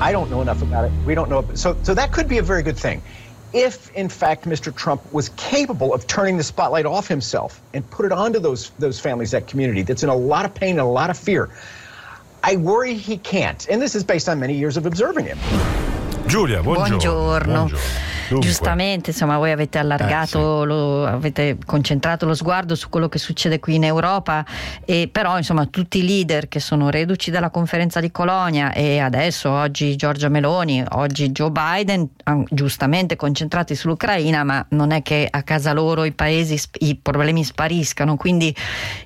I don't know enough about it. We don't know. So, so that could be a very good thing. If, in fact, Mr. Trump was capable of turning the spotlight off himself and put it onto those, those families, that community that's in a lot of pain and a lot of fear, I worry he can't. And this is based on many years of observing him. Giulia, buongiorno. Buongiorno. buongiorno. Dunque. Giustamente, insomma, voi avete allargato, Eh, sì. lo, avete concentrato lo sguardo su quello che succede qui in Europa, e però insomma tutti i leader che sono reduci dalla conferenza di Colonia e adesso oggi Giorgia Meloni, oggi Joe Biden, giustamente concentrati sull'Ucraina, ma non è che a casa loro i paesi, i problemi spariscano. Quindi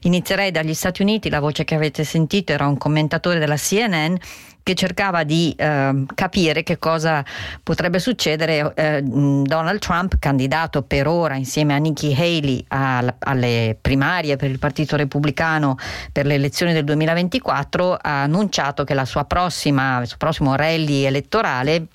inizierei dagli Stati Uniti, la voce che avete sentito era un commentatore della CNN che cercava di eh, capire che cosa potrebbe succedere. Eh, Donald Trump, candidato per ora insieme a Nikki Haley al- alle primarie per il Partito Repubblicano per le elezioni del 2024, ha annunciato che la sua prossima, il suo prossimo rally elettorale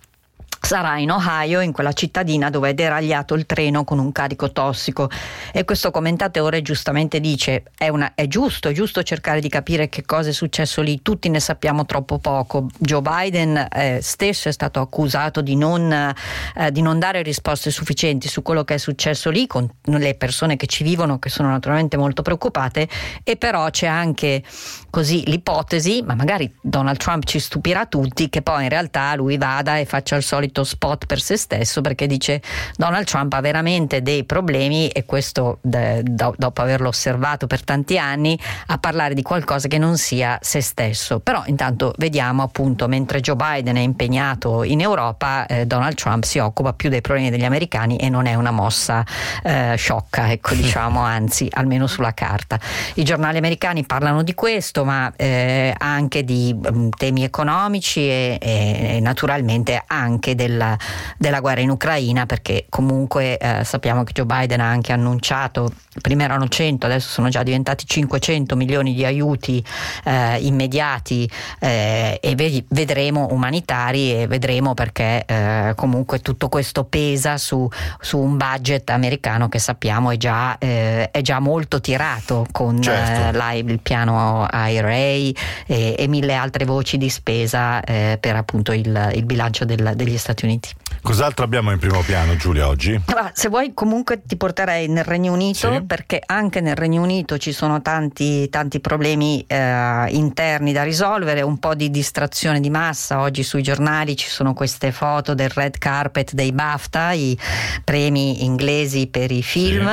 sarà in Ohio, in quella cittadina dove è deragliato il treno con un carico tossico. E questo commentatore giustamente dice: è, una, è giusto, è giusto cercare di capire che cosa è successo lì. Tutti ne sappiamo troppo poco. Joe Biden eh, stesso è stato accusato di non, eh, di non dare risposte sufficienti su quello che è successo lì, con le persone che ci vivono, che sono naturalmente molto preoccupate. E però c'è anche così l'ipotesi, ma magari Donald Trump ci stupirà tutti, che poi in realtà lui vada e faccia il solito spot per se stesso perché dice Donald Trump ha veramente dei problemi e questo de, do, dopo averlo osservato per tanti anni a parlare di qualcosa che non sia se stesso. Però intanto vediamo appunto mentre Joe Biden è impegnato in Europa eh, Donald Trump si occupa più dei problemi degli americani e non è una mossa eh, sciocca ecco diciamo anzi almeno sulla carta. I giornali americani parlano di questo ma eh, anche di um, temi economici e, e, e naturalmente anche della, della, guerra in Ucraina perché comunque eh, sappiamo che Joe Biden ha anche annunciato prima erano 100 adesso sono già diventati 500 milioni di aiuti eh, immediati eh, e ve- vedremo umanitari e vedremo perché eh, comunque tutto questo pesa su, su, un budget americano che sappiamo è già, eh, è già molto tirato con certo. la, il piano IRA e, e, mille altre voci di spesa eh, per appunto il, il bilancio del, degli Stati Uniti. Cos'altro abbiamo in primo piano, Giulia, oggi? Ma se vuoi, comunque ti porterei nel Regno Unito, Sì. perché anche nel Regno Unito ci sono tanti, tanti problemi eh, interni da risolvere, un po' di distrazione di massa. Oggi sui giornali ci sono queste foto del red carpet dei BAFTA, i premi inglesi per i film.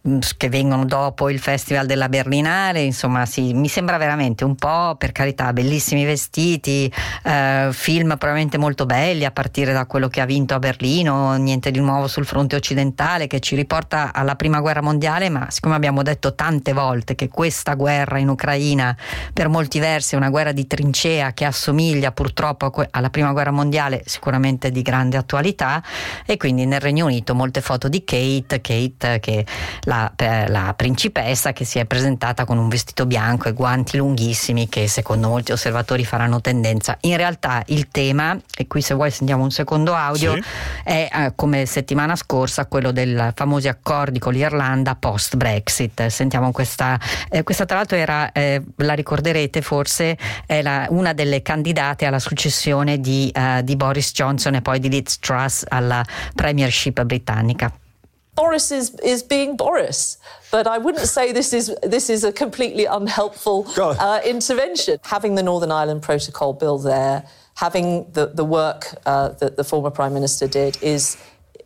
mh, Che vengono dopo il Festival della Berlinale, insomma, sì, mi sembra veramente un po', per carità, bellissimi vestiti, eh, film probabilmente molto belli, a partire da quello che ha vinto a Berlino, niente di nuovo sul fronte occidentale, che ci riporta alla prima guerra mondiale, ma siccome abbiamo detto tante volte che questa guerra in Ucraina per molti versi è una guerra di trincea che assomiglia purtroppo alla prima guerra mondiale, sicuramente di grande attualità, e quindi nel Regno Unito molte foto di Kate, Kate che la, eh, la principessa che si è presentata con un vestito bianco e guanti lunghissimi che secondo molti osservatori faranno tendenza. In realtà il tema, e qui se vuoi sentiamo un secondo audio, Sì. è eh, come settimana scorsa quello dei famosi accordi con l'Irlanda post Brexit. Sentiamo questa, eh, questa tra l'altro era, eh, la ricorderete forse, è la- una delle candidate alla successione di, eh, di Boris Johnson e poi di Liz Truss alla premiership britannica. Boris is, is being Boris, but I wouldn't say this is this is a completely unhelpful uh, intervention. Having the Northern Ireland Protocol bill there, having the the work uh, that the former Prime Minister did, is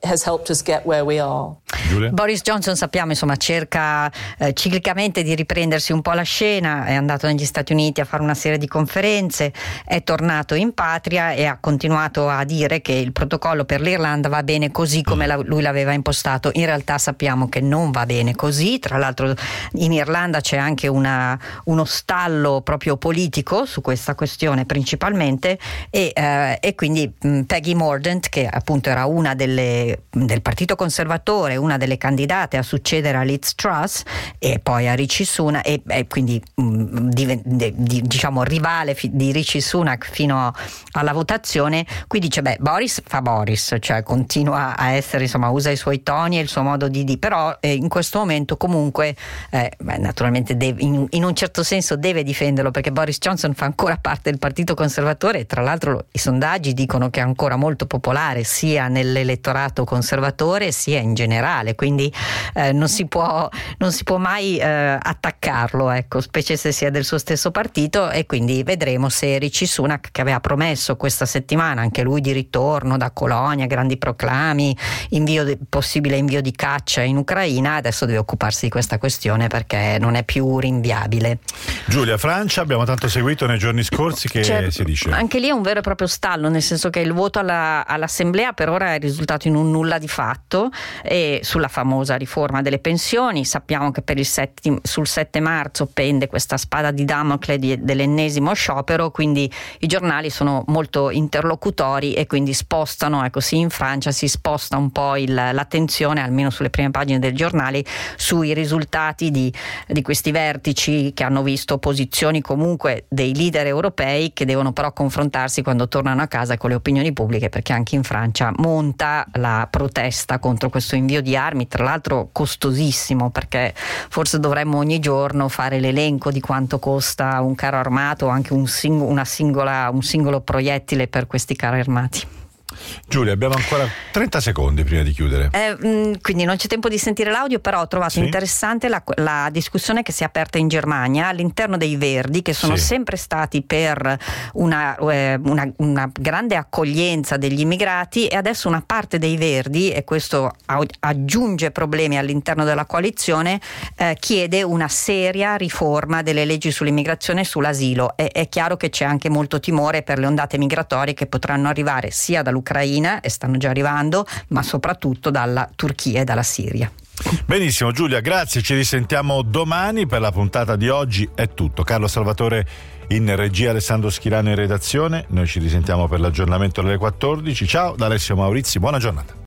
has helped us get where we are. Giulia? Boris Johnson sappiamo insomma cerca eh, ciclicamente di riprendersi un po' la scena, è andato negli Stati Uniti a fare una serie di conferenze, è tornato in patria e ha continuato a dire che il protocollo per l'Irlanda va bene così come la- lui l'aveva impostato. In realtà sappiamo che non va bene così, tra l'altro in Irlanda c'è anche una- uno stallo proprio politico su questa questione principalmente e, eh, e quindi mh, Peggy Mordaunt che appunto era una delle del Partito Conservatore, una delle candidate a succedere a Liz Truss e poi a Rishi Sunak e, e quindi mh, mm, di, di, diciamo rivale fi, di Rishi Sunak fino alla votazione, qui dice beh Boris fa Boris, cioè continua a essere insomma usa i suoi toni e il suo modo di dire, però eh, in questo momento comunque eh, beh, naturalmente deve, in, in, un certo senso deve difenderlo perché Boris Johnson fa ancora parte del Partito Conservatore e tra l'altro i sondaggi dicono che è ancora molto popolare sia nell'elettorato conservatore sia in generale, quindi eh, non, si può, non, si può, mai eh, attaccarlo, ecco, specie se sia del suo stesso partito e quindi vedremo se Ricci Sunak che aveva promesso questa settimana anche lui di ritorno da Colonia, grandi proclami, invio di, possibile invio di caccia in Ucraina, adesso deve occuparsi di questa questione perché non è più rinviabile. Giulia, Francia abbiamo tanto seguito nei giorni scorsi che cioè, si dice. Anche lì è un vero e proprio stallo, nel senso che il voto alla, all'Assemblea per ora è risultato in un nulla di fatto e sulla famosa riforma delle pensioni. Sappiamo che setti, sul 7 marzo pende questa spada di Damocle di, dell'ennesimo sciopero, quindi i giornali sono molto interlocutori e quindi spostano, ecco sì, in Francia si sposta un po' il, l'attenzione, almeno sulle prime pagine dei giornali, sui risultati di, di questi vertici che hanno visto posizioni comunque dei leader europei che devono però confrontarsi quando tornano a casa con le opinioni pubbliche perché anche in Francia monta la protesta contro questo invio di armi, tra l'altro costosissimo perché forse dovremmo ogni giorno fare l'elenco di quanto costa un carro armato o anche un, sing- singola, un singolo proiettile per questi carri armati. Giulia, abbiamo ancora 30 secondi prima di chiudere. Eh, mm, quindi non c'è tempo di sentire l'audio, però ho trovato sì. interessante la, la, discussione che si è aperta in Germania all'interno dei Verdi, che sono sì. sempre stati per una, eh, una, una, grande accoglienza degli immigrati e adesso una parte dei Verdi, e questo aggiunge problemi all'interno della coalizione, eh, chiede una seria riforma delle leggi sull'immigrazione e sull'asilo. E, è chiaro che c'è anche molto timore per le ondate migratorie che potranno arrivare sia dall'Ucraina dall'Ucraina e stanno già arrivando, ma soprattutto dalla Turchia e dalla Siria. Benissimo Giulia, grazie, ci risentiamo domani per la puntata di oggi è tutto. Carlo Salvatore in regia, Alessandro Schirano in redazione, noi ci risentiamo per l'aggiornamento alle 14. Ciao da Alessio Maurizi, buona giornata.